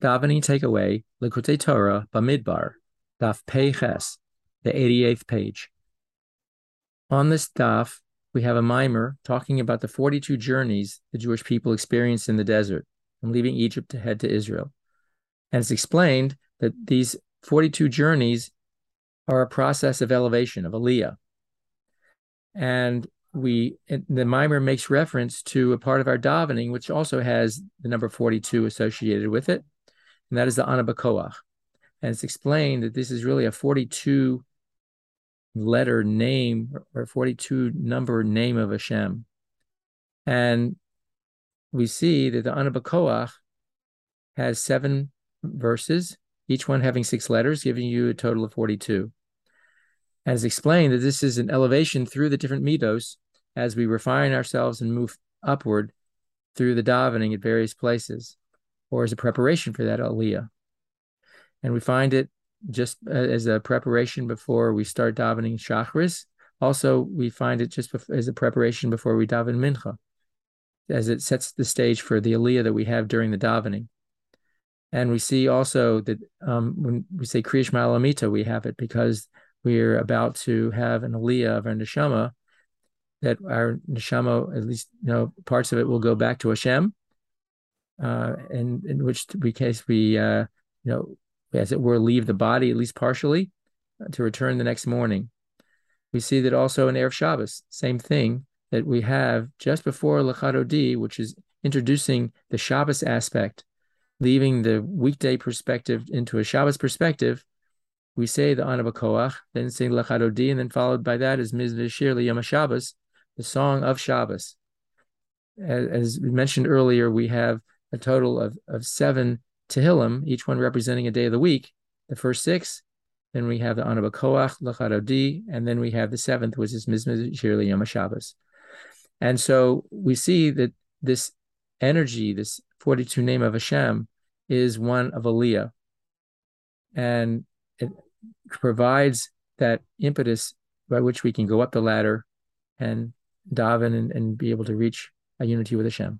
Davening Takeaway, Likkutei Torah, Bamidbar, Daf Pei Ches, the 88th page. On this daf, we have a maamar talking about the 42 journeys the Jewish people experienced in the desert from leaving Egypt to head to Israel. And it's explained that these 42 journeys are a process of elevation, of aliyah. And we the maamar makes reference to a part of our davening, which also has the number 42 associated with it and that is the Ana Bekoach. And it's explained that this is really a 42 letter name or 42 number name of Hashem. And we see that the Ana Bekoach has seven verses, each one having six letters, giving you a total of 42. And it's explained that this is an elevation through the different midos as we refine ourselves and move upward through the davening at various places or as a preparation for that aliyah. And we find it just uh, as a preparation before we start davening shachris. Also, we find it just as a preparation before we daven mincha, as it sets the stage for the aliyah that we have during the davening. And we see also that um, when we say Krias Shema al Hamita, we have it because we're about to have an aliyah of our neshama, that our neshama, at least you know, parts of it will go back to Hashem, uh, in in which we case we uh, you know as it were leave the body at least partially uh, to return the next morning. We see that also in Erev Shabbos, same thing that we have just before Lecha Dodi, which is introducing the Shabbos aspect, leaving the weekday perspective into a Shabbos perspective. We say the Ana Bekoach, then say Lecha Dodi, and then followed by that is Mizvah Yom Shabbos, the song of Shabbos. As, as we mentioned earlier, we have a total of, of seven Tehillim, each one representing a day of the week. The first six, then we have the Ana Bekoach, Lachadodi, and then we have the seventh, which is Mizmor Shir L'yom Shabbos. And so we see that this energy, this 42 name of Hashem, is one of Aliyah. And it provides that impetus by which we can go up the ladder and daven and, and be able to reach a unity with Hashem.